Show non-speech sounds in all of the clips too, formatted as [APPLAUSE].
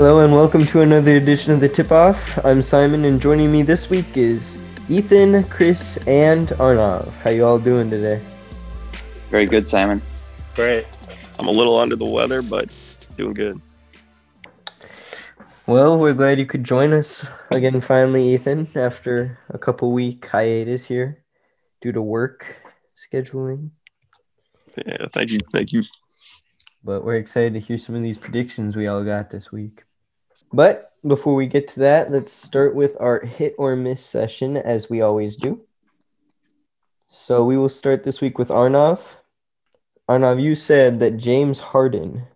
Hello and welcome to another edition of the Tip Off. I'm Simon, and joining me this week is Ethan, Chris, and Arnav. How you all doing today? Very good, Simon. Great. I'm a little under the weather, but doing good. Well, we're glad you could join us again finally, Ethan, after a couple week hiatus here due to work scheduling. Yeah, thank you, thank you. But we're excited to hear some of these predictions we all got this week. But before we get to that, let's start with our hit or miss session as we always do. So we will start this week with Arnav. Arnav, you said that James Harden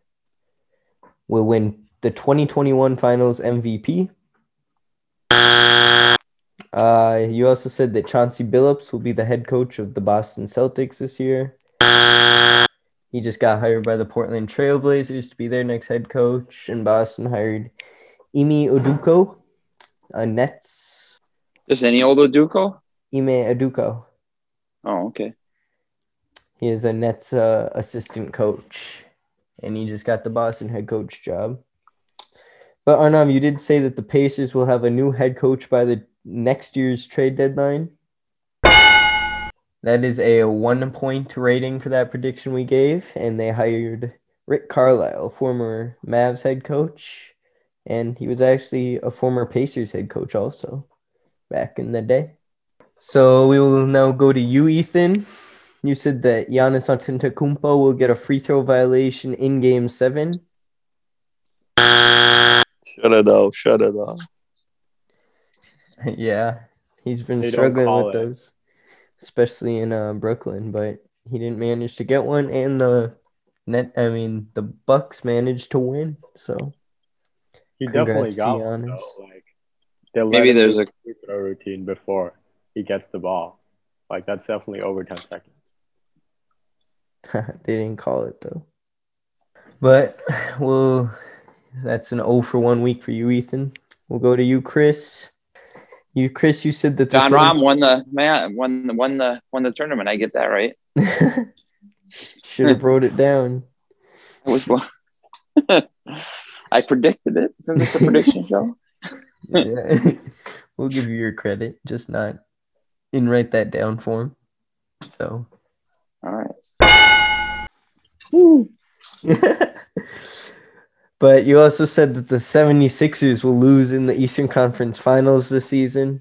will win the 2021 Finals MVP. Uh, you also said that Chauncey Billups will be the head coach of the Boston Celtics this year. He just got hired by the Portland Trailblazers to be their next head coach, and Boston hired Ime Udoka, a Nets. Just any old Udoka? Ime Udoka. Oh, okay. He is a Nets uh, assistant coach, and he just got the Boston head coach job. But Arnav, you did say that the Pacers will have a new head coach by the next year's trade deadline. That is a one point rating for that prediction we gave, and they hired Rick Carlisle, former Mavs head coach, and he was actually a former Pacers head coach also back in the day. So we will now go to you, Ethan. You said that Giannis Antetokounmpo will get a free throw violation in Game Seven. Shut it off, shut it off. [LAUGHS] yeah, he's been They struggling with it. those, especially in uh, Brooklyn. But he didn't manage to get one, and the net. I mean, the Bucks managed to win. So He Congrats definitely got one Giannis. though. Like they Maybe there's a- throw routine before he gets the ball. Like that's definitely over ten seconds. [LAUGHS] they didn't call it though. But [LAUGHS] well, that's an O for one week for you, Ethan. We'll go to you, Chris. You, Chris, you said that the Jon Celtics- Rahm won the man won the won the won the tournament. I get that right. [LAUGHS] Should have wrote it down. It was one. I predicted it. Isn't this a prediction [LAUGHS] show? Yeah. [LAUGHS] we'll give you your credit, just not in write that down form. So All right. [LAUGHS] But you also said that the 76ers will lose in the Eastern Conference Finals this season.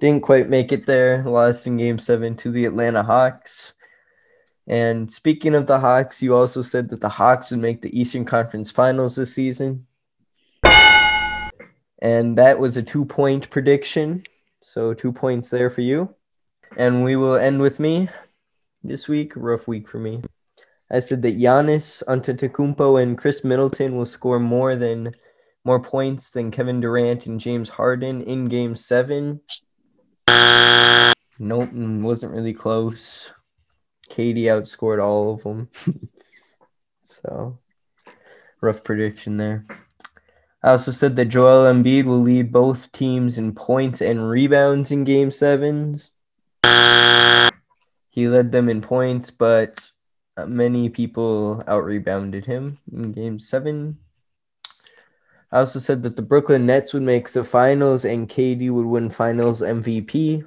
Didn't quite make it there, lost in game seven to the Atlanta Hawks. And speaking of the Hawks, you also said that the Hawks would make the Eastern Conference Finals this season. And that was a two point prediction. So two points there for you. And we will end with me this week. Rough week for me. I said that Giannis Antetokounmpo and Khris Middleton will score more than more points than Kevin Durant and James Harden in Game Seven. Nope, wasn't really close. KD outscored all of them. [LAUGHS] so, rough prediction there. I also said that Joel Embiid will lead both teams in points and rebounds in Game Sevens. He led them in points, but uh, many people out rebounded him in Game Seven. I also said that the Brooklyn Nets would make the finals and KD would win Finals MVP.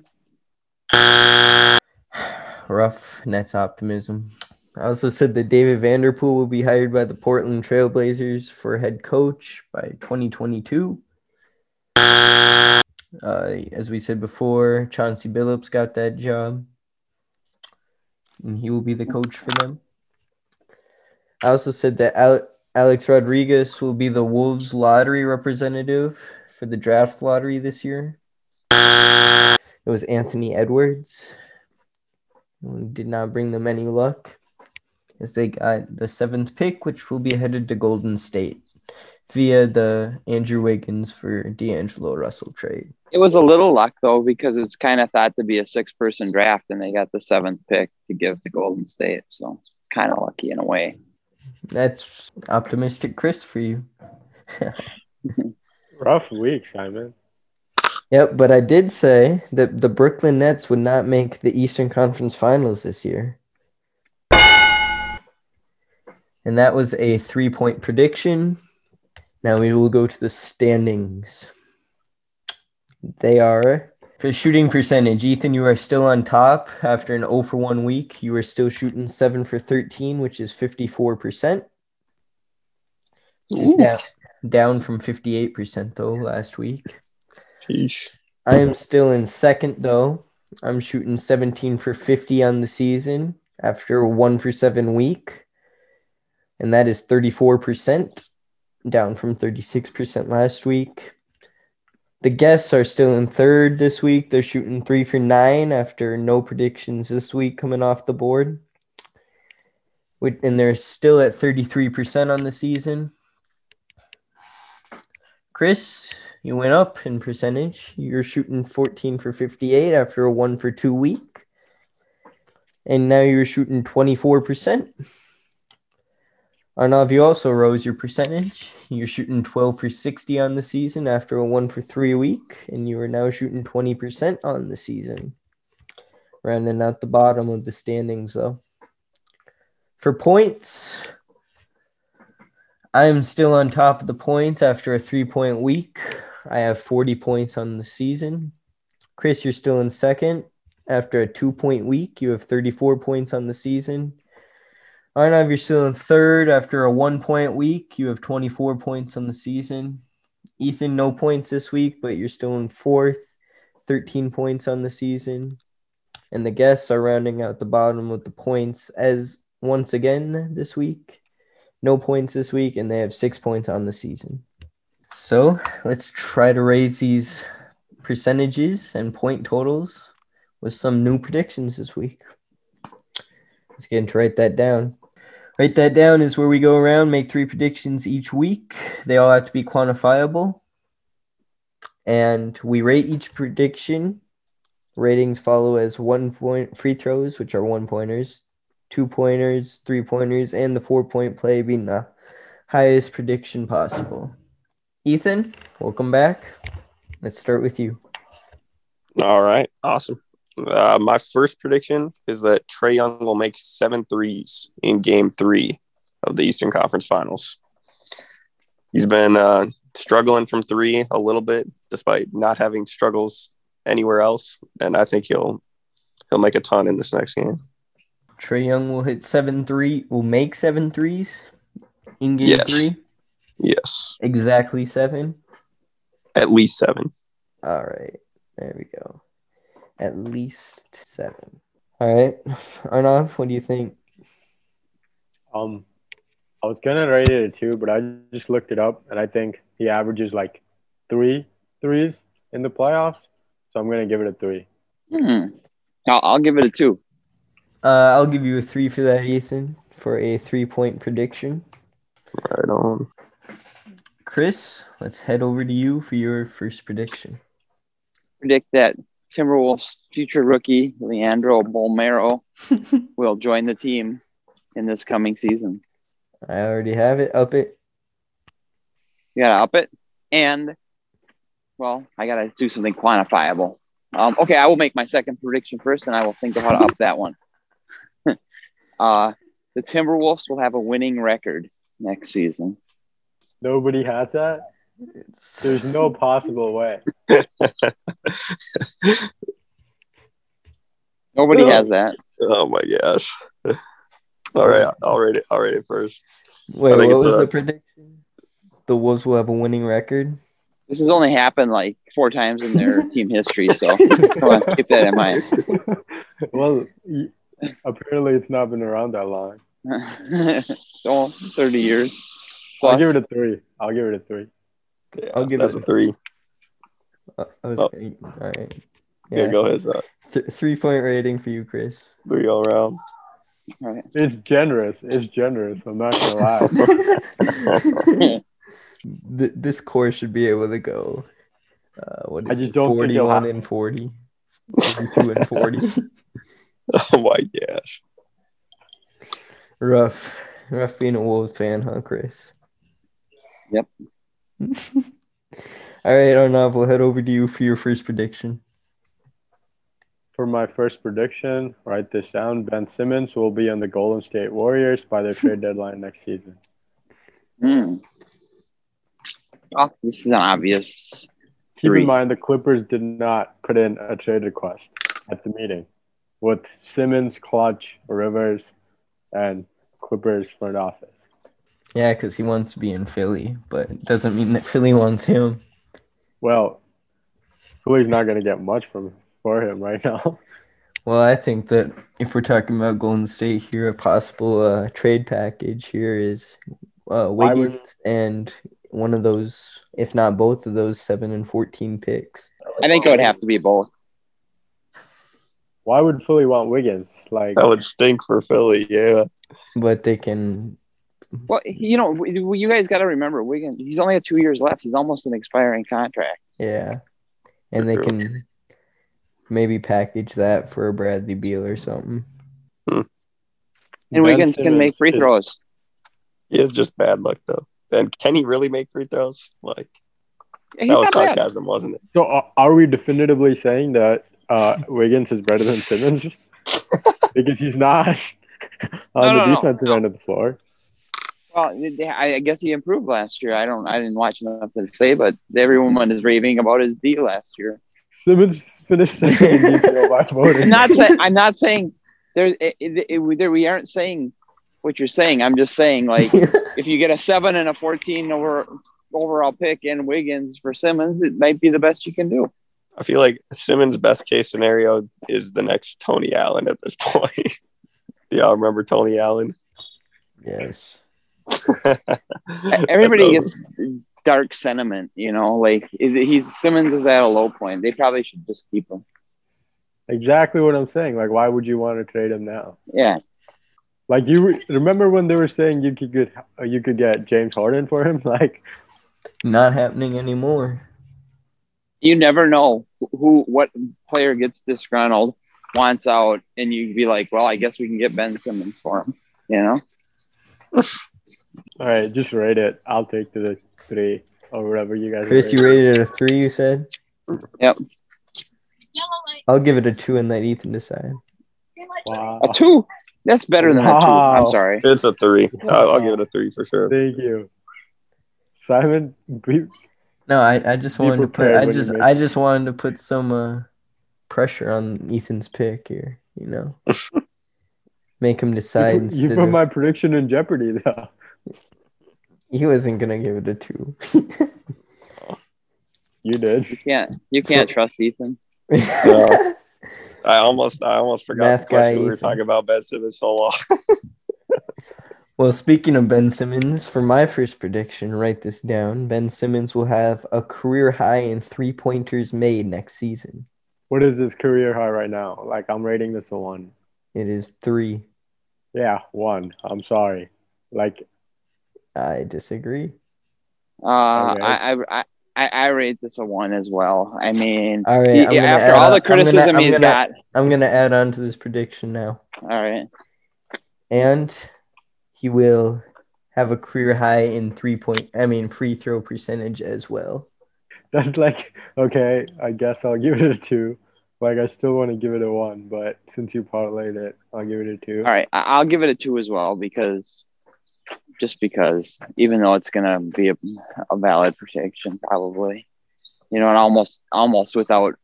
Rough Nets optimism. I also said that David Vanterpool will be hired by the Portland Trailblazers for head coach by 2022. Uh, as we said before, Chauncey Billups got that job, and he will be the coach for them. I also said that Al- Alex Rodriguez will be the Wolves lottery representative for the draft lottery this year. It was Anthony Edwards. Who Did not bring them any luck as they got the seventh pick, which will be headed to Golden State via the Andrew Wiggins for D'Angelo Russell trade. It was a little luck though because it's kind of thought to be a six-person draft, and they got the seventh pick to give to Golden State. So it's kind of lucky in a way. That's optimistic, Chris, for you. [LAUGHS] Rough week, Simon. Yep, but I did say that the Brooklyn Nets would not make the Eastern Conference Finals this year. And that was a three point prediction. Now we will go to the standings. They are for shooting percentage. Ethan, you are still on top after an 0 for 1 week. You are still shooting 7 for 13, which is 54%. Which is down, down from 58% though last week. Sheesh. I am still in second though. I'm shooting 17 for 50 on the season after 1 for 7 week. And that is 34%, down from 36% last week. The guests are still in third this week. They're shooting 3 for 9 after no predictions this week coming off the board. And they're still at 33% on the season. Chris, you went up in percentage. You're shooting 14 for 58 after a 1 for 2 week. And now you're shooting 24%. Arnav, you also rose your percentage. You're shooting 12 for 60 on the season after a 1 for 3 week. And you are now shooting 20% on the season. Rounding out the bottom of the standings, though. For points, I am still on top of the points after a three point week. I have 40 points on the season. Chris, you're still in second. After a two point week, you have 34 points on the season. Arnav, you're still in third. After a one point week, you have 24 points on the season. Ethan, no points this week, but you're still in fourth, 13 points on the season. And the guests are rounding out the bottom with the points as once again this week. No points this week, and they have six points on the season. So let's try to raise these percentages and point totals with some new predictions this week. Let's get into write that down. Write that down is where we go around, make three predictions each week. They all have to be quantifiable. And we rate each prediction. Ratings follow as one point free throws, which are one pointers, two pointers, three pointers, and the four point play being the highest prediction possible. Ethan, welcome back. Let's start with you. All right. Awesome. Uh, my first prediction is that Trae Young will make seven threes in game three of the Eastern Conference Finals. He's been uh, struggling from three a little bit, despite not having struggles anywhere else. And I think he'll he'll make a ton in this next game. Trae Young will hit seven three. Will make seven threes in game Yes. three. Yes. Exactly seven. At least seven. All right. There we go. At least seven. All right. [LAUGHS] Arnav, what do you think? Um, I was gonna rate it a two, but I just looked it up, and I think he averages like three threes in the playoffs. So I'm gonna give it a three. Hmm. I'll, I'll give it a two. Uh, I'll give you a three for that, Ethan, for a three point prediction. Right on. Chris, let's head over to you for your first prediction. Predict that Timberwolves future rookie Leandro Bolmaro [LAUGHS] will join the team in this coming season. I already have it. Up it. You gotta up it, and well, I gotta do something quantifiable. Um, okay, I will make my second prediction first, and I will think of how to up that one. [LAUGHS] uh, the Timberwolves will have a winning record next season. Nobody has that. There's no [LAUGHS] possible way. Nobody Oh. has that. Oh my gosh. All right, I'll rate it. I'll rate it first. Wait, what was a- the uh, prediction? The Wolves will have a winning record. This has only happened like four times in their [LAUGHS] team history, so on, keep that in mind. [LAUGHS] well, apparently it's not been around that long. so, 30 years. I'll give it a three. I'll give it a three. Yeah, I'll give that's it- a three. Uh, I was, Oh. all right. Yeah, Yeah, go ahead. Zach. Th- three point rating for you, Chris. Three all around. All right. It's generous. It's generous. I'm not gonna lie. [LAUGHS] [LAUGHS] Th- this course should be able to go. Uh, what I just it? don't Forty-one and forty. 42 and forty. [LAUGHS] Oh my gosh. Rough, rough being a Wolves fan, huh, Chris? Yep. [LAUGHS] All right, Arnav, we'll head over to you for your first prediction. For my first prediction, write this down. Ben Simmons will be on the Golden State Warriors by their trade [LAUGHS] deadline next season. Hmm. Oh, this is an obvious. Keep Three. in mind the Clippers did not put in a trade request at the meeting with Simmons, Klutch, Rivers, and Clippers front office. Yeah, because he wants to be in Philly, but it doesn't mean that Philly wants him. Well, Philly's not going to get much from for him right now. [LAUGHS] Well, I think that if we're talking about Golden State here, a possible uh, trade package here is uh, Why would- Wiggins and one of those, if not both of those, seven and fourteen picks. I think it would have to be both. Why would Philly want Wiggins? Like, That would stink for Philly. Yeah. But they can. Well, you know, you guys got to remember, Wiggins. He's only got two years left. He's almost an expiring contract. Yeah, and they can maybe package that for a Bradley Beal or something. And Ben Wiggins can make Simmons free is- throws. He is just bad luck though. And can he really make free throws? Like He's that was not bad. sarcasm, wasn't it? So, are- are we definitively saying that uh, Wiggins is better than Simmons? [LAUGHS] because he's not on No, the no, no, defensive no. end of the floor. Well, I I guess he improved last year. I don't. I didn't watch enough to say, but everyone is raving about his D last year. Simmons finished second in DPO. [LAUGHS] [LAUGHS] I'm not saying. I'm not saying there. It, it, it- there. We aren't saying what you're saying. I'm just saying like [LAUGHS] if you get a seven and a 14 over overall pick in Wiggins for Simmons, it might be the best you can do. I feel like Simmons' best case scenario is the next Tony Allen at this point. Y'all remember Tony Allen? yes. [LAUGHS] Everybody gets dark sentiment, you know. Like he's Simmons is at a low point. They probably should just keep him. Exactly what I'm saying. Like, why would you want to trade him now? Yeah. Like, you re- remember when they were saying you could get uh, you could get James Harden for him? [LAUGHS] Like, Not happening anymore. You never know who what player gets disgruntled, wants out, and you'd be like, well, I guess we can get Ben Simmons for him. You know. [LAUGHS] all right, just rate it. I'll take the three or whatever you guys. Chris, you rated it a three, you said? Yep. I'll give it a two and let Ethan decide. Wow. A two. That's better than a two. I'm sorry. It's a three. I'll, I'll give it a three for sure. Thank you, Simon. be- No, I, I just wanted to put I just I just wanted to put some uh, pressure on Ethan's pick here, you know. [LAUGHS] Make him decide You, instead put of, my prediction in jeopardy, though. He wasn't gonna give it a two. [LAUGHS] You did. You can't. You can't trust Ethan. [LAUGHS] No. I almost I almost forgot Math the question guy, we were Ethan. talking about Ben Simmons so long. [LAUGHS] Well, speaking of Ben Simmons, for my first prediction, write this down. Ben Simmons will have a career high in three pointers made next season. What is his career high right now? Like, I'm rating this a one. It is three. Yeah, one. I'm sorry. Like, I disagree. Uh, Okay. I, I, I, I I rate this a one as well. I mean, All right, he- after all on- the I'm gonna- criticism I'm he's gonna- got, I'm gonna add on to this prediction now. all right. And he will have a career high in three point I mean free throw percentage as well. that's like, okay, I guess I'll give it a two. Like, I still want to give it a one, but since you parlayed it, I'll give it a two. All right, I'll give it a two as well because just because, even though it's gonna be a, a valid prediction, probably, you know, and almost almost without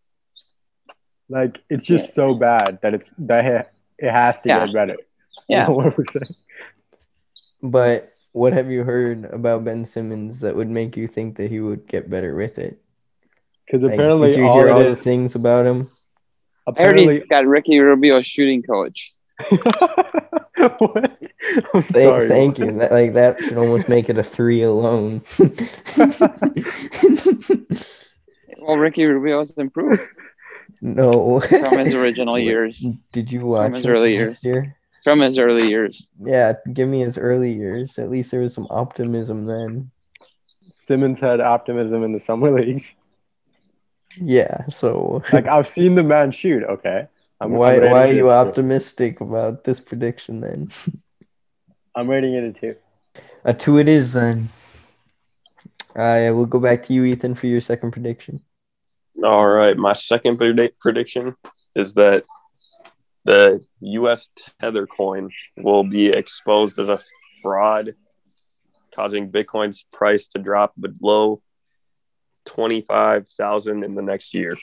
Like, it's just so bad that it's that ha- it has to Yeah. get better. You yeah. know what we're saying? But what have you heard about Ben Simmons that would make you think that he would get better with it? Because Like, apparently, did you all hear it all the things about him? I apparently, he's got Ricky Rubio shooting coach. [LAUGHS] what? I'm Thank, sorry. thank you. That, like that should almost make it a three alone. [LAUGHS] Well, Ricky Rubio's improved no. from his original years. Did you watch his early last year? From his early years. Yeah, give me his early years. At least there was some optimism then. Simmons had optimism in the summer [LAUGHS] league. Yeah, so Like I've seen the man shoot. Okay, I'm, why I'm why are you a two. optimistic about this prediction then? [LAUGHS] I'm rating it a two. A two it is then. I will go back to you, Ethan, for your second prediction. All right, my second predi- prediction is that the U.S. Tether coin will be exposed as a fraud, causing Bitcoin's price to drop below twenty-five thousand in the next year.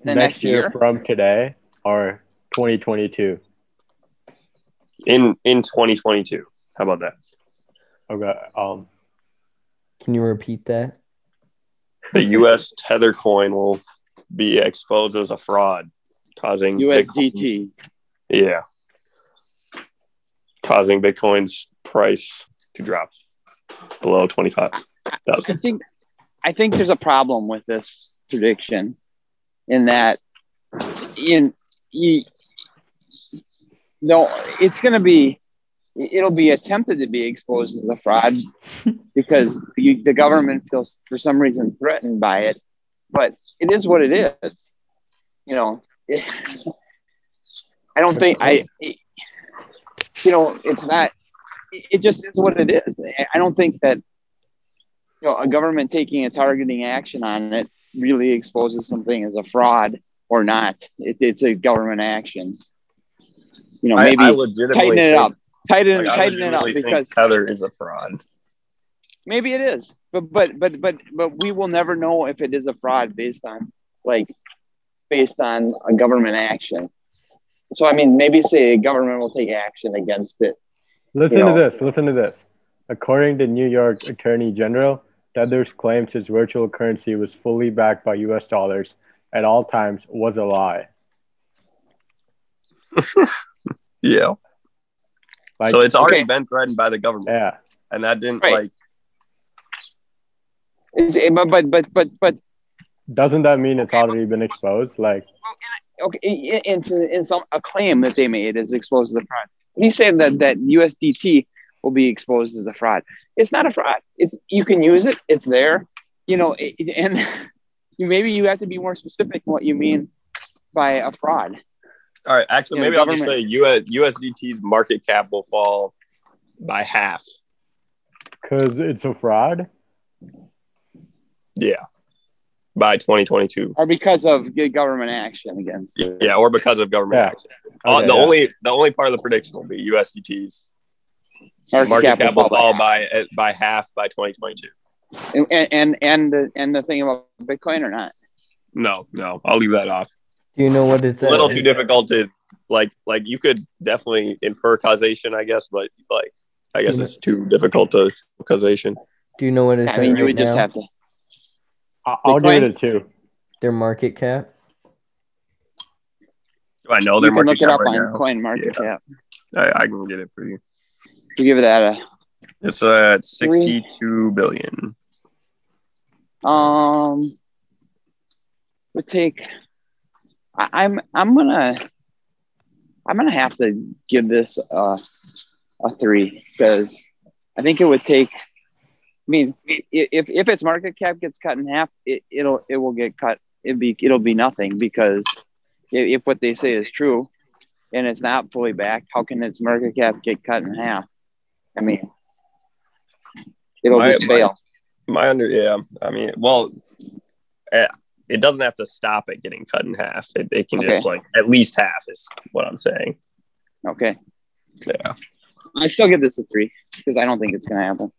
The next, next year, year? from today or 2022. In in twenty twenty-two. How about that? Okay. Um. Can you repeat that? The U.S. Tether coin will be exposed as a fraud, causing Bitcoin- USDT. Yeah. Causing Bitcoin's price to drop below twenty five I think I think there's a problem with this prediction in that in you no it's going to be it'll be attempted to be exposed as a fraud [LAUGHS] because you, the government feels for some reason threatened by it. But it is what it is you know. It, [LAUGHS] i don't think i it- you know it's not it it just is what it is. I don't think that you know, a government taking a targeting action on it really exposes something as a fraud or not. It, it's a government action. You know, maybe I legitimately tighten it think- up, tighten, like, tighten it up because Tether is a fraud. maybe it is, but but but but but we will never know if it is a fraud based on like based on a government action. So I mean, maybe say a government will take action against it. Listen You to this. Listen to this. According to New York Attorney General, Tether's claims his virtual currency was fully backed by U.S. dollars at all times was a lie. [LAUGHS] Yeah. Like, so it's already Okay. been threatened by the government, yeah. and that didn't Right. like. Is it, but but but but but Doesn't that mean it's already been exposed? Like, okay, in, in, in some a claim that they made is exposed as a fraud. He's saying that that USDT will be exposed as a fraud. It's not a fraud. It's you can use it. It's there. You know, it, it- and you [LAUGHS] maybe you have to be more specific in what you mean by a fraud. All right, actually, Yeah, the maybe I'll just say US, USDT's market cap will fall by half. because it's a fraud? Yeah, by 2022. Or because of good government action against it. Yeah, or because of government Yeah. action. Uh, Okay, the yeah. only the only part of the prediction will be USDT's Market, market cap will fall by by by half by 2022. And and and the, and the thing about Bitcoin or not. No, no, I'll leave that off. Do you know what it's a at? little too difficult to like like you could definitely infer causation i guess but like i guess it's too difficult to causation Do you know what it's I mean, at you right would just have to. I- I'll give Bitcoin? it too. Their market cap. do i know You their can market look it cap up right on now Coin Market Yeah. Cap. I, I can get it for you You give it at a it's uh, at 62 billion Um, would take. I, I'm I'm gonna I'm gonna have to give this uh, a three because I think it would take. I mean, if if its market cap gets cut in half, it, it'll it will get cut. It'll be it'll be nothing because if, what they say is true, and it's not fully backed, how can its market cap get cut in half? I mean, it'll My- just fail. My under yeah i mean well eh, it doesn't have to stop at getting cut in half it, it can just like at least half is what i'm saying Okay. yeah I still give this a three because I don't think it's going to happen.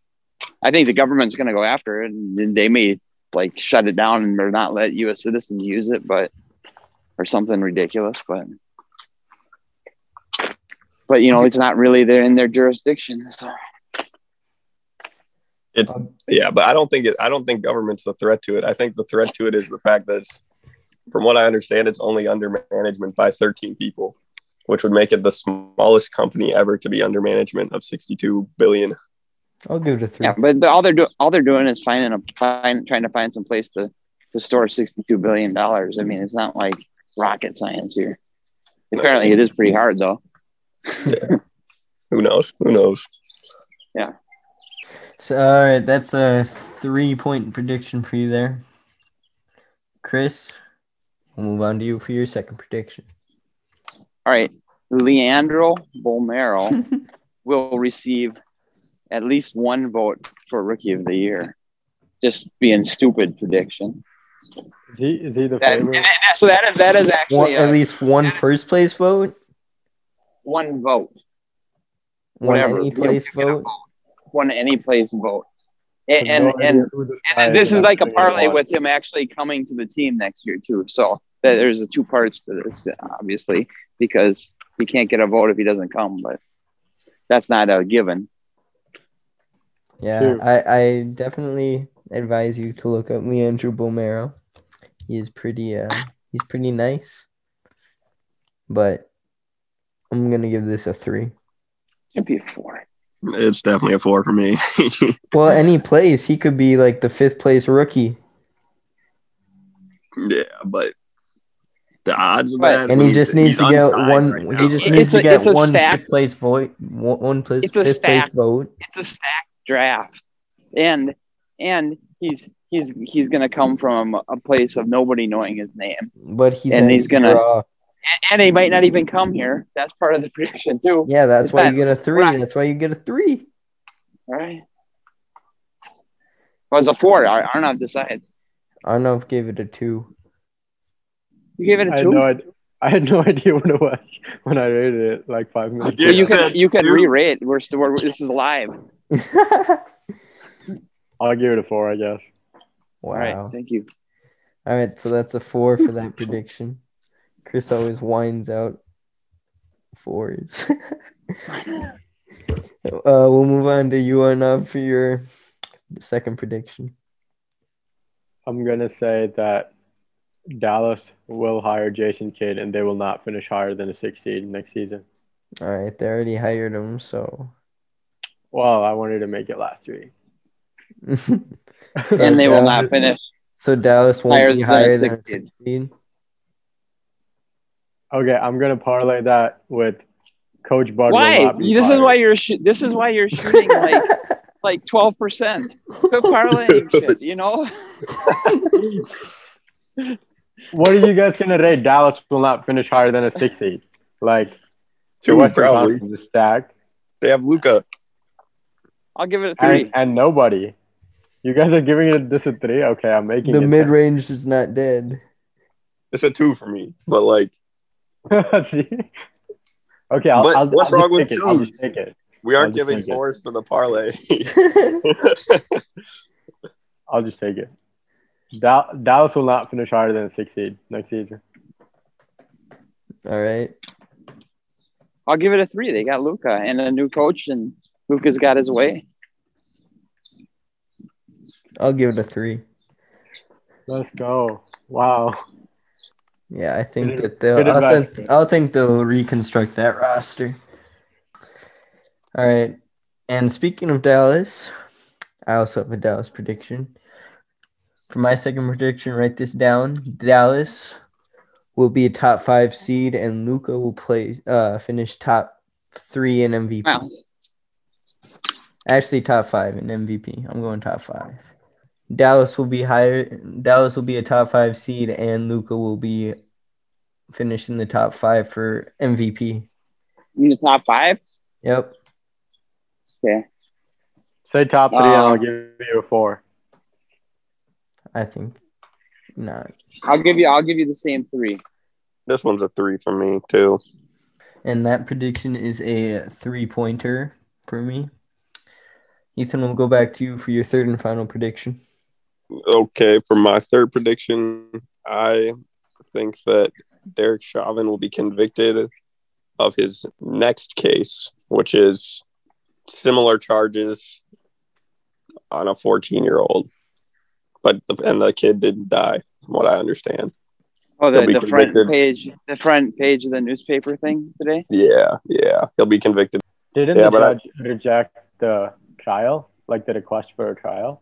I think the government's going to go after it, and they may like shut it down and or not let U.S. citizens use it, but or something ridiculous. But but you know, it's not really there in their jurisdiction. So It's um, yeah, but I don't think it. I don't think government's the threat to it. I think the threat to it is the fact that, it's, from what I understand, it's only under management by 13 people, which would make it the smallest company ever to be under management of 62 billion. I'll give it a three. yeah, but all they're doing all they're doing is finding a find trying to find some place to to store sixty two billion dollars. I mean, it's not like rocket science here. Apparently, it is pretty hard though. yeah. Who knows? Who knows? So, all right, that's a three point prediction for you there. Chris, we'll move on to you for your second prediction. All right, Leandro Bolmaro [LAUGHS] will receive at least one vote for Rookie of the Year. Just being stupid prediction. Is he is he the That, favorite? that- so that is that is One, actually at least one first place vote, one vote. one Whatever. any place You vote. One any place vote. And no and, idea and, this and this is like a I'm gonna parlay with him actually coming to the team next year too. So there's the two parts to this, obviously, because he can't get a vote if he doesn't come, but that's not a given. Yeah, I, I definitely advise you to look up Leandro Bolmaro. He is pretty uh he's pretty nice. But I'm gonna give this a three. It'd be a four. It's definitely a four for me. [LAUGHS] Well, any plays, he could be like the fifth place rookie. yeah, but the odds of But- that. And he just needs to get one right he now. just It's needs a- to get it's one stack. fifth place vote one, one place It's a fifth place stack. vote. It's a stacked draft, and and he's he's he's gonna come from a place of nobody knowing his name, But he's And he's gonna- off. And, and he might not even come here. That's part of the prediction too. Yeah, that's It's why not- you get a three. right. That's why you get a three. All right. Well, it's a four. Ar- Arnav decides. Arnav gave it a two. You gave it I a had two. no idea. I had no [LAUGHS] idea what it was when I rated it like five minutes. Yeah, Well, you ago. can [LAUGHS] you can re-rate. We're still we're, this is live. [LAUGHS] I'll give it a four, I guess. All right. wow. Thank you. All right, so that's a four for that prediction. Chris always winds out fours. [LAUGHS] uh, we'll move on to you, Arnav, for your second prediction. I'm gonna say that Dallas will hire Jason Kidd and they will not finish higher than a six seed next season. All right, they already hired him, so. Well, I wanted to make it last week. [LAUGHS] [LAUGHS] So and they will not finish. So Dallas won't higher be higher a than a six seed. Six seed. Okay, I'm gonna parlay that with Coach Bud. Why? not be This is why you're sh- this is why you're shooting like [LAUGHS] like twelve percent. Quit parlaying [LAUGHS] shit. You know. [LAUGHS] What are you guys gonna rate? Dallas will not finish higher than a six seed. Like the Two, Western probably. Conference is stacked, They have Luka. I'll give it a three. and, and nobody. You guys are giving it this a three. Okay, I'm making the it mid range is not dead. It's a two for me. But like See? [LAUGHS] Okay, I'll, But I'll, what's I'll wrong with take it. Twos? it. we aren't giving take it. fours for the parlay. [LAUGHS] I'll just take it. Dal- Dallas will not finish higher than a six seed next season. All right. I'll give it a three. They got Luka and a new coach, and Luka's got his way. I'll give it a three. Let's go. Wow. Yeah, I think Good- that they'll. I'll, advice, think, I'll think they'll reconstruct that roster. All right, and speaking of Dallas, I also have a Dallas prediction. For my second prediction, write this down: Dallas will be a top five seed, and Luka will play uh finish top three in MVP. Wow. Actually, top five in MVP. I'm going top five. Dallas will be higher. Dallas will be a top five seed, and Luka will be finishing the top five for MVP. In the top five. Yep. Okay. Say top three, and I'll Uh, give you a four. I think not. I'll give you. I'll give you the same three. this one's a three for me too. And that prediction is a three pointer for me. Ethan, we'll go back to you for your third and final prediction. Okay, for my third prediction, I think that Derek Chauvin will be convicted of his next case, which is similar charges on a 14 year old. But the, and the kid didn't die, from what I understand. Oh, the, the front page, the front page of the newspaper thing today. Yeah, yeah, he'll be convicted. Didn't yeah, the but I- judge reject the trial, like did the request for a trial?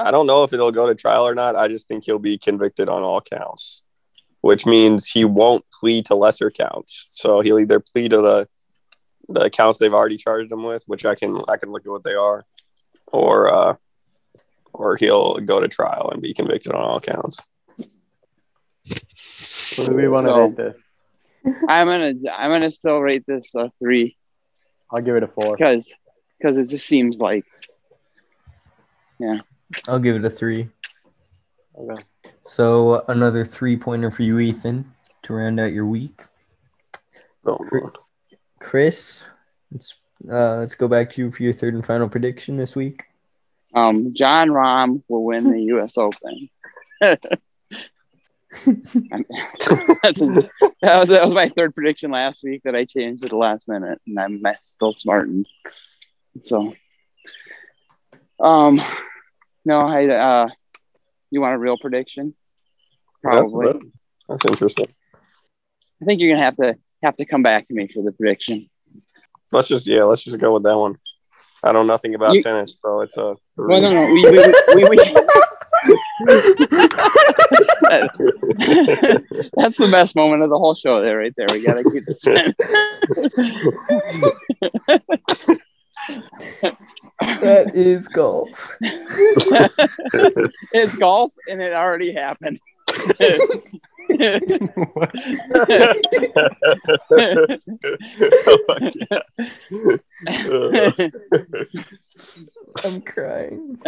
I don't know if it'll go to trial or not. I just think he'll be convicted on all counts, which means he won't plead to lesser counts. So he'll either plead to the the counts they've already charged him with, which I can I can look at what they are, or uh, or he'll go to trial and be convicted on all counts. What do we want to So- rate this? I'm gonna. I'm gonna still rate this a three I'll give it a four. because because it just seems like I'll give it a three. Okay. So another three pointer for you, Ethan, to round out your week. So, Chris, let's uh, let's go back to you for your third and final prediction this week. Um, Jon Rahm will win the [LAUGHS] U.S. Open. [LAUGHS] [LAUGHS] That was that was my third prediction last week that I changed at the last minute, and I'm still smarting. So, um, no, I uh, you want a real prediction? Probably. that- that's interesting. I think you're gonna have to have to come back to me for the prediction. Let's just yeah, let's just go with that one. I don't know nothing about You- tennis, so it's a three. Well, no, no, we we, we, [LAUGHS] [LAUGHS] That's the best moment of the whole show. There, right there. We gotta keep this in. [LAUGHS] That is golf. [LAUGHS] it's golf, and it already happened. oh my gosh. I'm crying.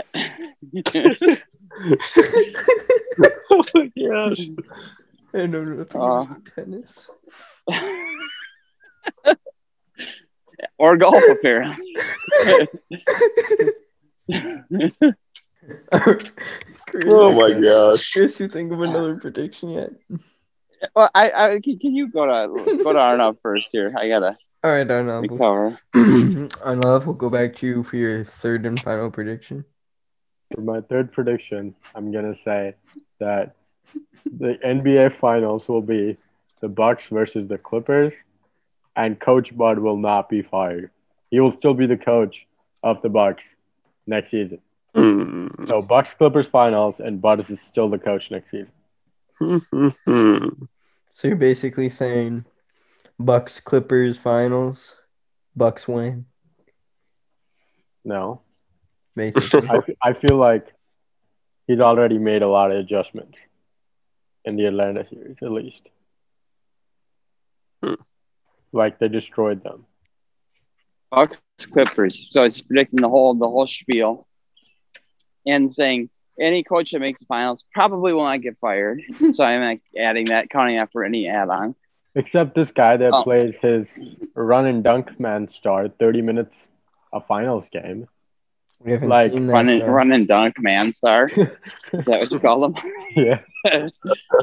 oh my gosh. I know nothing Uh. tennis. [LAUGHS] or golf, apparently. Chris, Oh my gosh. Chris, you think of another prediction yet? Well, I, I can, can you go to go to Arnav first here? I gotta All right, Arnav. recover. [CLEARS THROAT] Arnav, we'll go back to you for your third and final prediction. For my third prediction, I'm gonna say that the NBA Finals will be the Bucks versus the Clippers, and Coach Bud will not be fired. He will still be the coach of the Bucks next season. Hmm. So Bucks Clippers Finals, and Bud is still the coach next season. [LAUGHS] So you're basically saying Bucks Clippers finals, Bucks win, No, basically. I, I feel like he's already made a lot of adjustments in the Atlanta series, at least. Hmm. Like they destroyed them. Bucks Clippers. So it's predicting the whole the whole spiel, and saying any coach that makes the finals probably will not get fired. [LAUGHS] so I'm like adding that, counting that for any add-on. Except this guy that Oh. plays his run and dunk man star 30 minutes a finals game. We haven't Like, seen that. Run and run and dunk man star. [LAUGHS] Is that what you call them? yeah.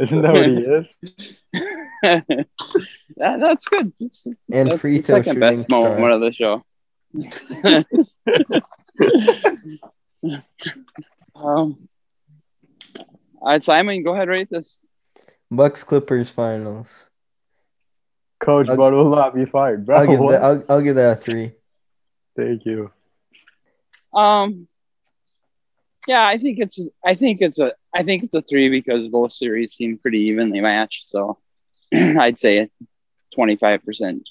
Isn't that what he is? [LAUGHS] that, that's good. That's, and that's free the throw second best star. moment of the show. [LAUGHS] um, all right, Simon, go ahead, rate this. Bucks Clippers finals. Coach I'll- Bud will not be fired, bro. I'll give that. I'll, I'll give that a three. Thank you. Um, yeah, I think it's I think it's a I think it's a three because both series seem pretty evenly matched. So [CLEARS THROAT] I'd say a twenty five percent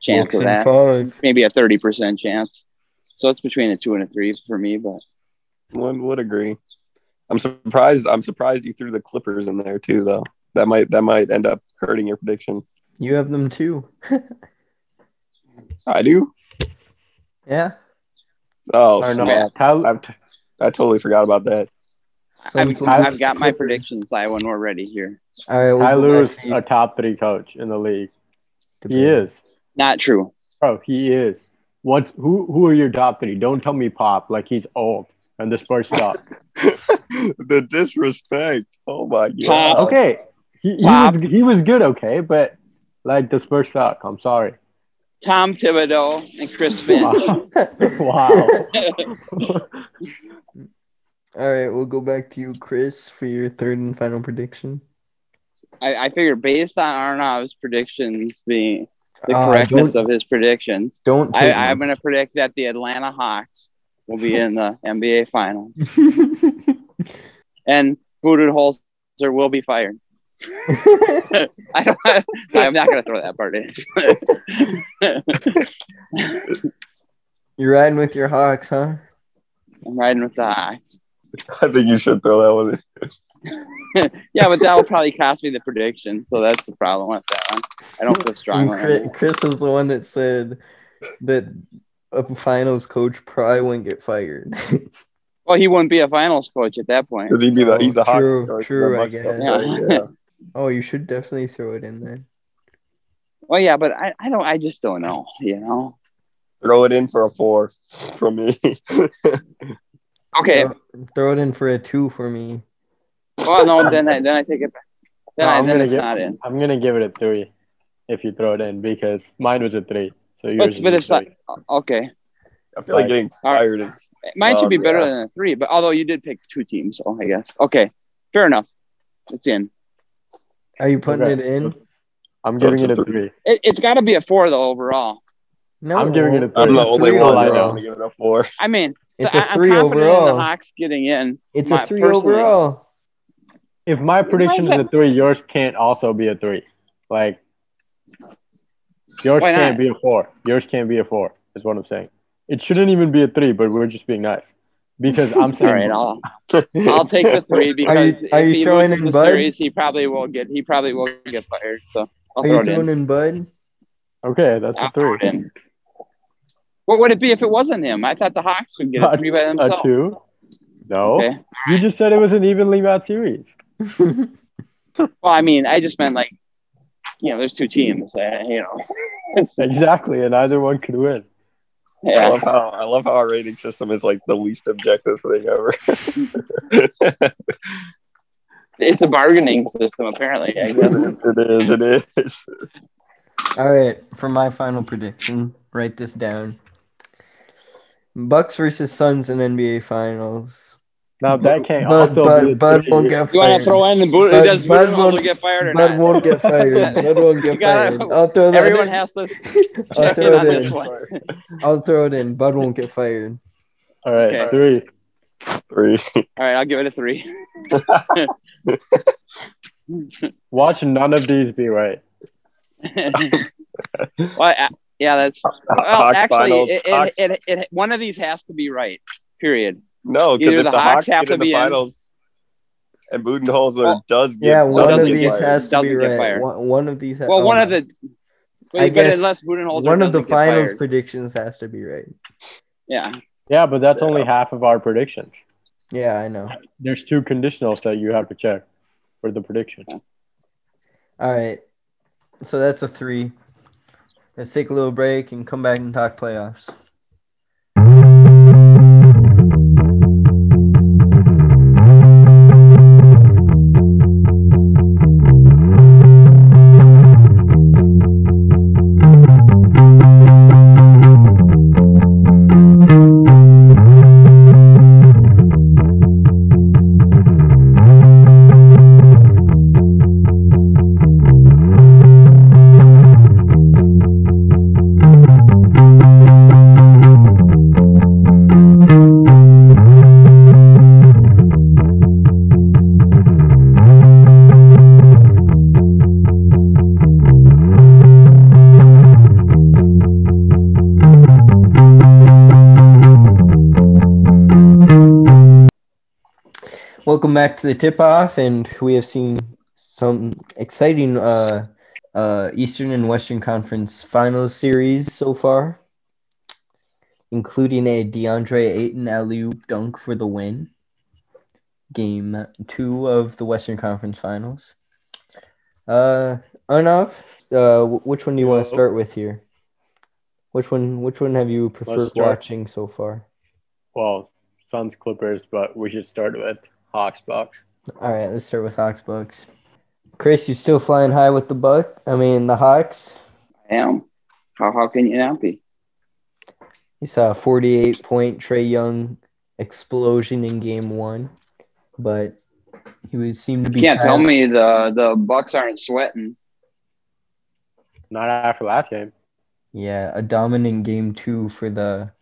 chance Bucks of that, Five. maybe a thirty percent chance. So it's between a two and a three for me. But One would agree. I'm surprised. I'm surprised you threw the Clippers in there too, though. That might that might end up hurting your prediction. You have them too. [LAUGHS] I do. yeah. Oh, I don't know. snap. Tyler, I, I totally forgot about that. I've, I've got my predictions. I when we're ready here. All right, we'll go Tyler back is to you. a top three coach in the league. He is. Not true. Bro, he is. What? Who? Who are your top three? Don't tell me Pop like he's old and the Spurs suck. the disrespect. Oh my god. okay, he, he was he was good. Okay, but like the Spurs suck. I'm sorry. Tom Thibodeau and Chris Finch. Wow. [LAUGHS] wow. [LAUGHS] All right, we'll go back to you, Chris, for your third and final prediction. I, I figured based on Arnav's predictions being the Uh, correctness of his predictions, Don't I, I'm going to predict that the Atlanta Hawks will be in the [LAUGHS] NBA Finals, and Budenholzer will be fired. [LAUGHS] I don't, I'm not going to throw that part in. [LAUGHS] You're riding with your Hawks, huh? I'm riding with the Hawks. I think you should throw that one in. [LAUGHS] Yeah, but that will probably cost me the prediction, so that's the problem with that one. I don't feel And strongly. on Chris, it. Chris was the one that said that a finals coach probably wouldn't get fired. Well, he wouldn't be a finals coach at that point. Because he'd be the he's the Oh, Hawks true, coach, true, the I guess. coach, Yeah. yeah. Oh, you should definitely throw it in there. Well, yeah, but I, I don't. I just don't know. You know. Throw it in for a four from me. [LAUGHS] Okay. Throw, throw it in for a two for me. Well, no, then I then I take it back. Then, No, I, I'm then gonna it's get- not in. I'm gonna give it a three if you throw it in because mine was a three. So yours But, but is it's a not three. okay. I feel like Right. getting All right. fired is Mine should be Um, better yeah. than a three, but although you did pick two teams, so I guess okay, fair enough. It's in. Are you putting Okay. it in? I'm So giving it's it a a three. It, it's got to be a four though overall. No, I'm giving it a I'm three. the only one I that know. want to give it a four. I mean, It's I- a I'm three confident in overall. the Hawks getting in. It's my- a three personally. overall. If my prediction is a three, yours can't also be a three. Like yours can't not? be a four. Yours can't be a four. Is what I'm saying. It shouldn't even be a three, but we're just being nice because I'm All saying right, I'll I'll take the three [LAUGHS] because are if you he throwing loses in the Bud? series, he probably will get he probably will get fired. So I'll Are throw you it throwing in. in Bud? okay. That's a I'll throw three. it in. What would it be if it wasn't him? I thought the Hawks would get a A- three by themselves. A themselves. two? No. Okay. You just said it was an evenly matched series. [LAUGHS] Well, I mean, I just meant like, you know, there's two teams. Uh, you know. [LAUGHS] Exactly, and either one could win. I love how I love how our rating system is like the least objective thing ever. [LAUGHS] It's a bargaining system, apparently. I guess. it is. It is. All right, for my final prediction, write this down. Bucks versus Suns in NBA Finals. Now that can't Bud, also Bud, be Bud won't get fired. You want fired. to throw in the boot? Bud- does Bud Budenholzer won't- get fired or Bud not? won't get fired. [LAUGHS] Bud won't get gotta- fired. [LAUGHS] I'll throw that Everyone in. has to [LAUGHS] I'll check in throw on it this in. one. I'll throw it in. Bud won't get fired. All right, Okay. three. Three. All right, I'll give it a three. Watch none of these be right. well, I- yeah, that's well. Hawks actually, finals, it, it, it, it, one of these has to be right. Period. No, because if the the Hawks Hawks have get to in the be in- finals and Budenholzer Well, does get Yeah, one of these get- has to be doesn't get right. fired. One, one of these. ha- Well, one oh, of the. I but guess unless Budenholzer one of the doesn't finals fired. predictions has to be right. Yeah. Yeah, but that's only half of our predictions. Yeah, I know. There's two conditionals that you have to check for the prediction. All right, so that's a three. Let's take a little break and come back and talk playoffs. Welcome back to the tip off, and we have seen some exciting uh, uh, Eastern and Western Conference Finals series so far, including a DeAndre Ayton alley dunk for the win. Game two of the Western Conference Finals. Uh, Arnav, uh, which one do you want to start with here? Which one? Which one have you preferred watching so far? Well, Suns Clippers, but we should start with Hawks Bucks. All right, let's start with Hawks Bucks. Chris, you still flying high with the Buck? I mean the Hawks. I am. How, how can you not be? You saw a 48 point Trae Young explosion in game one, but he was seemed to be. You can't tell me the, the Bucks aren't sweating. Not after last game. Yeah, a dominant game two for the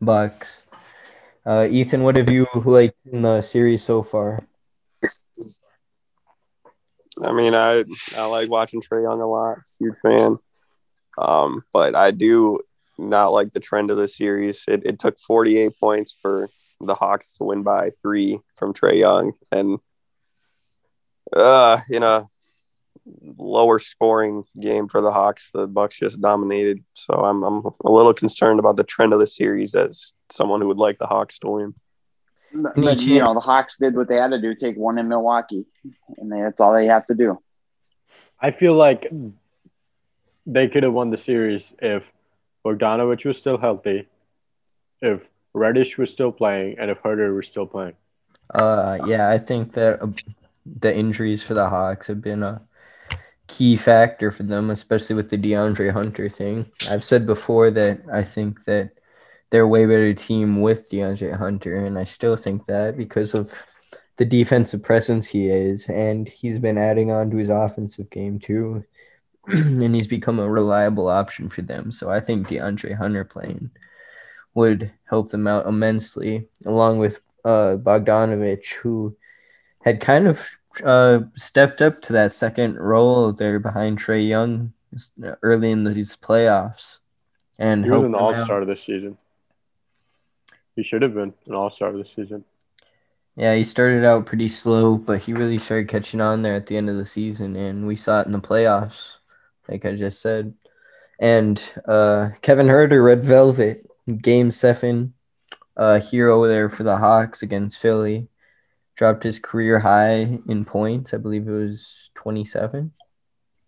Bucks. Uh, Ethan, what have you liked in the series so far? I mean, I I like watching Trae Young a lot. Huge fan. Um, but I do not like the trend of the series. It, it took 48 points for the Hawks to win by three from Trae Young, and uh, in a lower scoring game for the Hawks, the Bucks just dominated. So I'm I'm a little concerned about the trend of the series as someone who would like the Hawks to win. But, you know, the Hawks did what they had to do, take one in Milwaukee, and that's all they have to do. I feel like they could have won the series if Bogdanovich was still healthy, if Reddish was still playing and if Huerter was still playing. Uh, yeah, I think that uh, the injuries for the Hawks have been a key factor for them, especially with the DeAndre Hunter thing. I've said before that I think that they're a way better team with DeAndre Hunter, and I still think that because of the defensive presence he is, and he's been adding on to his offensive game too, [CLEARS THROAT] and he's become a reliable option for them. So I think DeAndre Hunter playing would help them out immensely, along with uh, Bogdanovich, who had kind of uh, stepped up to that second role there behind Trae Young early in these playoffs. And He was an all star this season. He should have been an all star this season. Yeah, he started out pretty slow, but he really started catching on there at the end of the season, and we saw it in the playoffs, like I just said. And uh, Kevin Huerter, Red Velvet, Game Seven, uh, hero there for the Hawks against Philly, dropped his career high in points. I believe it was twenty-seven.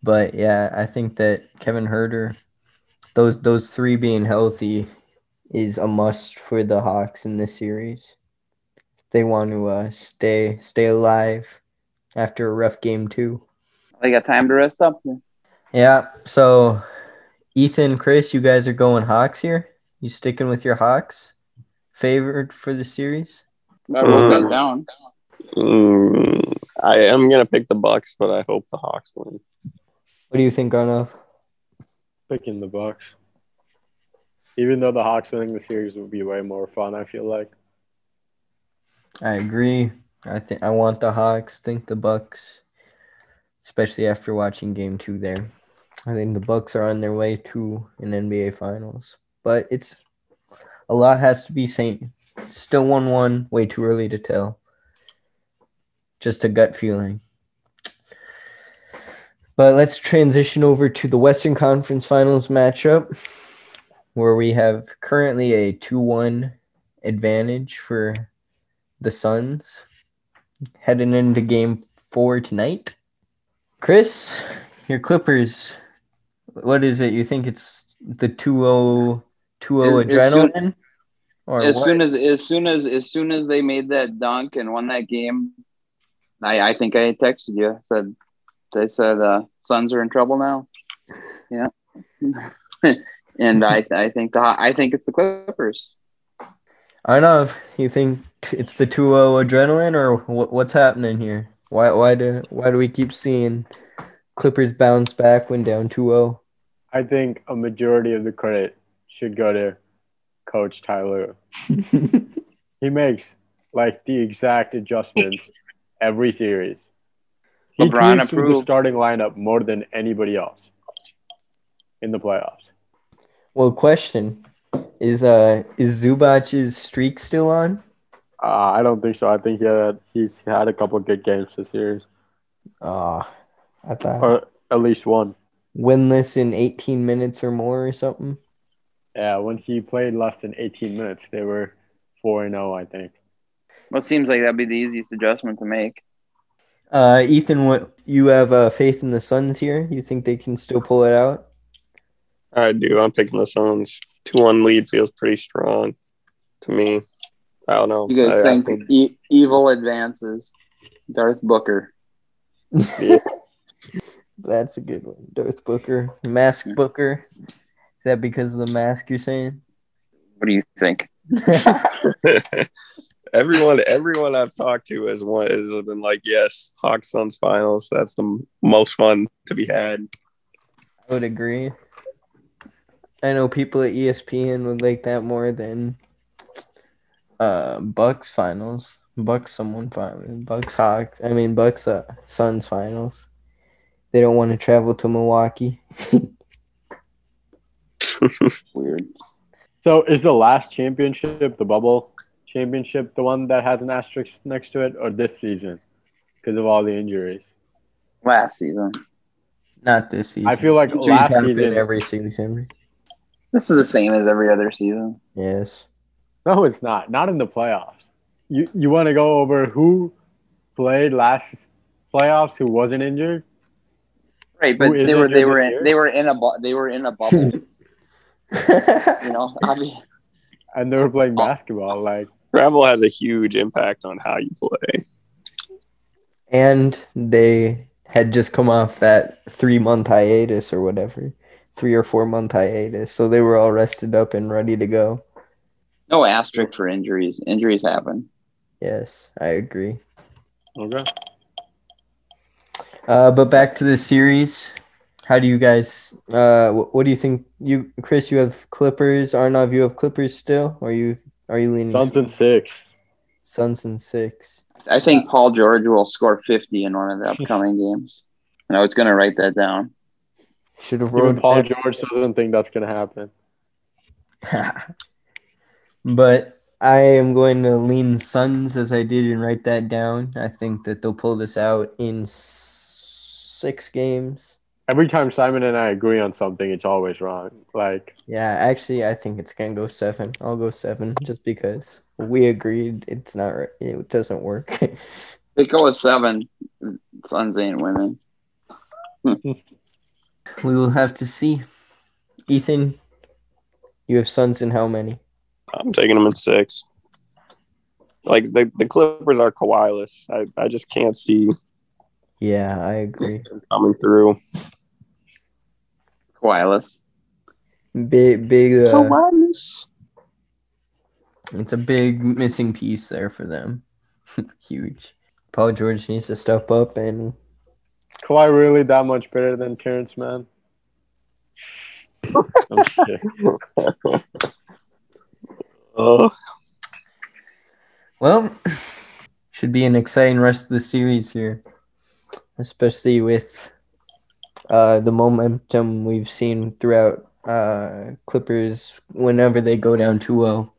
But yeah, I think that Kevin Huerter, those those three being healthy, is a must for the Hawks in this series they want to uh, stay stay alive after a rough game too. They got time to rest up. Yeah. So, Ethan, Chris, you guys are going Hawks here. You sticking with your Hawks? Favored for the series? I wrote that Mm. down. Mm, I am gonna pick the Bucks, but I hope the Hawks win. What do you think, Arnav? Picking the Bucks. Even though the Hawks winning the series would be way more fun, I feel like. I agree. I think I want the Hawks. Think the Bucks, especially after watching Game Two there. I think the Bucks are on their way to an NBA Finals, but it's a lot has to be same. Still one one. Way too early to tell. Just a gut feeling. But let's transition over to the Western Conference Finals matchup, where we have currently a two one advantage for the Suns heading into game four tonight. Chris, your Clippers, what is it? You think it's the 2 0 As- as soon- adrenaline? or As what? soon as as soon as as soon as they made that dunk and won that game, I I think I texted you said they said uh, Suns are in trouble now. Yeah, [LAUGHS] and I I think the I think it's the Clippers. I don't know. if You think it's the 2 0 adrenaline, or what, what's happening here? Why, why, do, why do we keep seeing Clippers bounce back when down oh? 2 0? I think a majority of the credit should go to Coach Ty Lue. [LAUGHS] He makes like the exact adjustments every series. He LeBron tweaks with the approved. starting lineup more than anybody else in the playoffs. well, question is uh is Zubac's streak still on? Uh, I don't think so. I think he had, he's had a couple good games this series, Ah, I thought or at least one. winless in 18 minutes or more or something. Yeah, when he played less than 18 minutes, they were 4 and 0, I think. Well, it seems like that'd be the easiest adjustment to make. Uh, Ethan, what you have uh, faith in the Suns here? You think they can still pull it out? I do. I'm picking the Suns. Two one lead feels pretty strong to me. I don't know. You guys I- I think e- evil advances? Darth Booker. Yeah. [LAUGHS] [LAUGHS] That's a good one. Darth Booker, Mask Booker. Is that because of the mask you're saying? What do you think? [LAUGHS] everyone, everyone I've talked to has one has been like, yes, Hawks Suns finals. That's the m- most fun to be had. I would agree. I know people at ESPN would like that more than uh Bucks finals. Bucks someone finals. Bucks Hawks. I mean Bucks uh, Suns finals. They don't want to travel to Milwaukee. [LAUGHS] Weird. So is the last championship, the bubble championship, the one that has an asterisk next to it, or this season because of all the injuries? Last season. Not this season. I feel like Injuries last season. every season. This is the same as every other season. Yes. No, it's not. Not in the playoffs. You you want to go over who played last playoffs who wasn't injured? Right, but they were they were in, year? they were in a bu- they were in a bubble. [LAUGHS] you know, I mean, and they were playing oh. basketball. Like, Travel has a huge impact on how you play. And they had just come off that three month hiatus or whatever, three or four month hiatus. So they were all rested up and ready to go. No asterisk for injuries. Injuries happen. Yes, I agree. okay. Uh, but back to the series. How do you guys? Uh, wh- what do you think? You, Chris, you have Clippers. Arnav, you have Clippers still, or you are you leaning Suns and six. Suns and six? I think Paul George will score 50 in one of the upcoming [LAUGHS] games. And I was going to write that down. Should have Even wrote Paul that- George doesn't think that's gonna happen. [LAUGHS] but I am going to lean Suns as I did and write that down. I think that they'll pull this out in six games. Every time Simon and I agree on something, it's always wrong. Like, Yeah, actually, I think it's gonna go seven. I'll go seven just because we agreed it's not. right- It doesn't work. [LAUGHS] They go with seven. Sons ain't women. [LAUGHS] we will have to see. Ethan, you have Suns in how many? I'm taking them in six. Like the, the Clippers are Kawhi-less. I, I just can't see Yeah, I agree. coming through. Kawhi-less. Big, big. Uh, Kawhi-less. it's a big missing piece there for them. [LAUGHS] Huge. Paul George needs to step up and Kawhi really that much better than Terance Mann. [LAUGHS] I'm just. Oh, Well, should be an exciting rest of the series here, especially with uh, the momentum we've seen throughout uh, Clippers. Whenever they go down 2 0,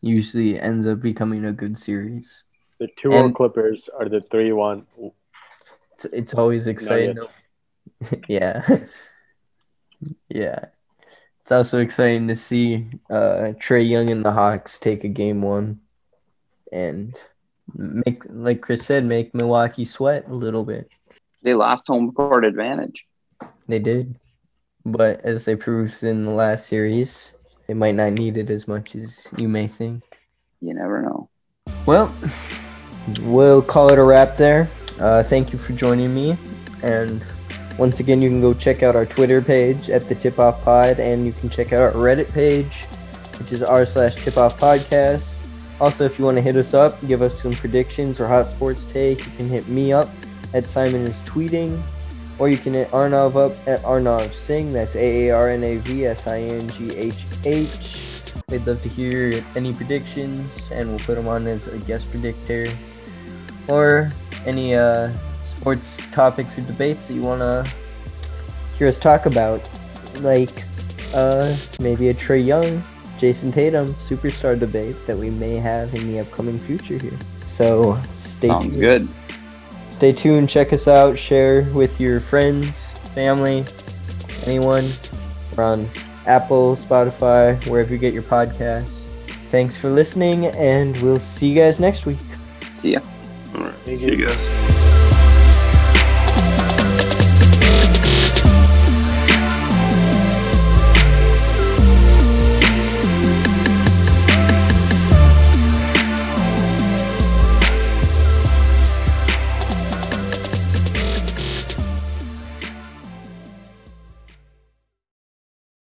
usually ends up becoming a good series. The two O And- Clippers are the three one. It's, it's always exciting. [LAUGHS] Yeah. [LAUGHS] yeah. It's also exciting to see uh, Trae Young and the Hawks take a game one and make, like Chris said, make Milwaukee sweat a little bit. They lost home court advantage. They did. But as they proved in the last series, they might not need it as much as you may think. You never know. Well, we'll call it a wrap there. Uh, thank you for joining me. And once again, you can go check out our Twitter page at the Tip Off Pod, and you can check out our Reddit page, which is r slash Tip Off Podcast. Also, if you want to hit us up, give us some predictions or hot sports take, you can hit me up at Simon is tweeting, or you can hit Arnav up at Arnav Singh. That's A A R N A V S I N G H H. I'd love to hear any predictions, and we'll put them on as a guest predictor, or any uh, sports topics or debates that you want to hear us talk about, like uh, maybe a Trae Young, Jayson Tatum superstar debate that we may have in the upcoming future here. So stay Sounds tuned. good. Stay tuned. Check us out. Share with your friends, family, anyone. We're on Apple, Spotify, wherever you get your podcasts. Thanks for listening, and we'll see you guys next week. See ya. all right. Thank See you. you guys.